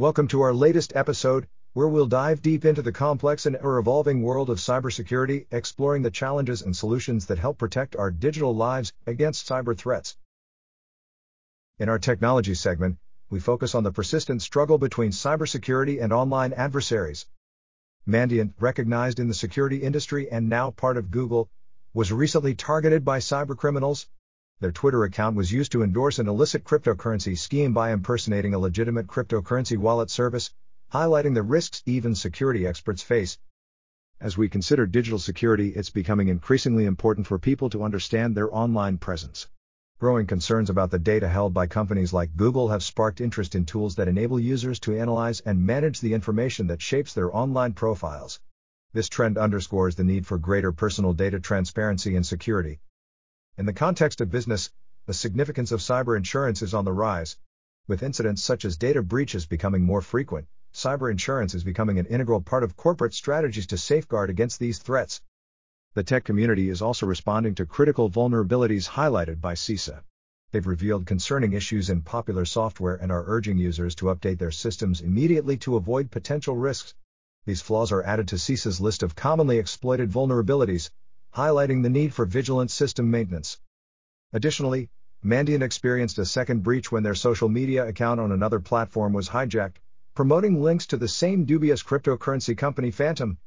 Welcome to our latest episode, where we'll dive deep into the complex and ever evolving world of cybersecurity, exploring the challenges and solutions that help protect our digital lives against cyber threats. In our technology segment, we focus on the persistent struggle between cybersecurity and online adversaries. Mandiant, recognized in the security industry and now part of Google, was recently targeted by cybercriminals, their Twitter account was used to endorse an illicit cryptocurrency scheme by impersonating a legitimate cryptocurrency wallet service, highlighting the risks even security experts face. As we consider digital security, it's becoming increasingly important for people to understand their online presence. Growing concerns about the data held by companies like Google have sparked interest in tools that enable users to analyze and manage the information that shapes their online profiles. This trend underscores the need for greater personal data transparency and security. In the context of business, the significance of cyber insurance is on the rise. With incidents such as data breaches becoming more frequent, cyber insurance is becoming an integral part of corporate strategies to safeguard against these threats. The tech community is also responding to critical vulnerabilities highlighted by CISA. They've revealed concerning issues in popular software and are urging users to update their systems immediately to avoid potential risks. These flaws are added to CISA's list of commonly exploited vulnerabilities, highlighting the need for vigilant system maintenance. Additionally, Mandiant experienced a second breach when their social media account on another platform was hijacked, promoting links to the same dubious cryptocurrency company Phantom.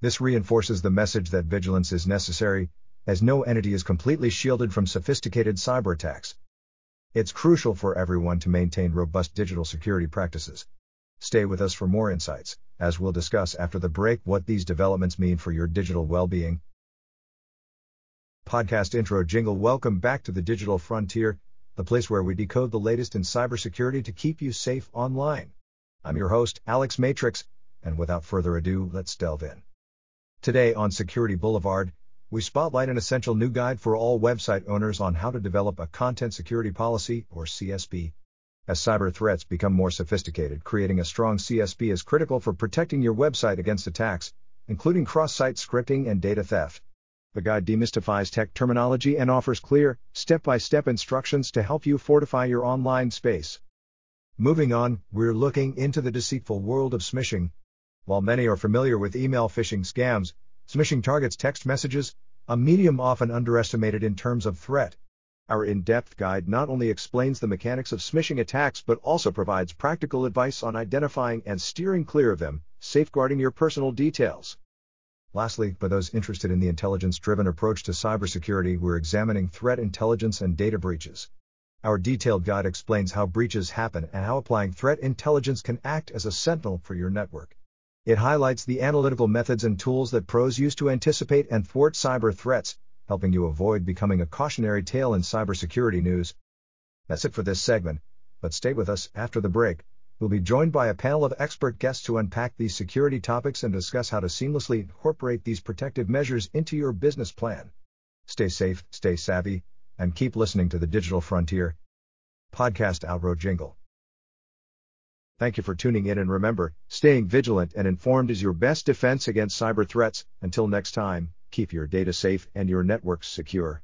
This reinforces the message that vigilance is necessary, as no entity is completely shielded from sophisticated cyber attacks. It's crucial for everyone to maintain robust digital security practices. Stay with us for more insights, as we'll discuss after the break what these developments mean for your digital well being Podcast intro jingle Welcome back to the digital frontier, the place where we decode the latest in cybersecurity to keep you safe online. I'm your host, Alex Matrix, and without further ado, let's delve in. Today on Security Boulevard, we spotlight an essential new guide for all website owners on how to develop a content security policy, or CSP. As cyber threats become more sophisticated, creating a strong CSP is critical for protecting your website against attacks, including cross site scripting and data theft. The guide demystifies tech terminology and offers clear, step by step instructions to help you fortify your online space. Moving on, we're looking into the deceitful world of smishing. While many are familiar with email phishing scams, smishing targets text messages, a medium often underestimated in terms of threat. Our in depth guide not only explains the mechanics of smishing attacks but also provides practical advice on identifying and steering clear of them, safeguarding your personal details. Lastly, for those interested in the intelligence driven approach to cybersecurity, we're examining threat intelligence and data breaches. Our detailed guide explains how breaches happen and how applying threat intelligence can act as a sentinel for your network. It highlights the analytical methods and tools that pros use to anticipate and thwart cyber threats, helping you avoid becoming a cautionary tale in cybersecurity news. That's it for this segment, but stay with us after the break We'll be joined by a panel of expert guests to unpack these security topics and discuss how to seamlessly incorporate these protective measures into your business plan. Stay safe, stay savvy, and keep listening to the Digital Frontier podcast outro jingle. Thank you for tuning in and remember, staying vigilant and informed is your best defense against cyber threats. Until next time, keep your data safe and your networks secure.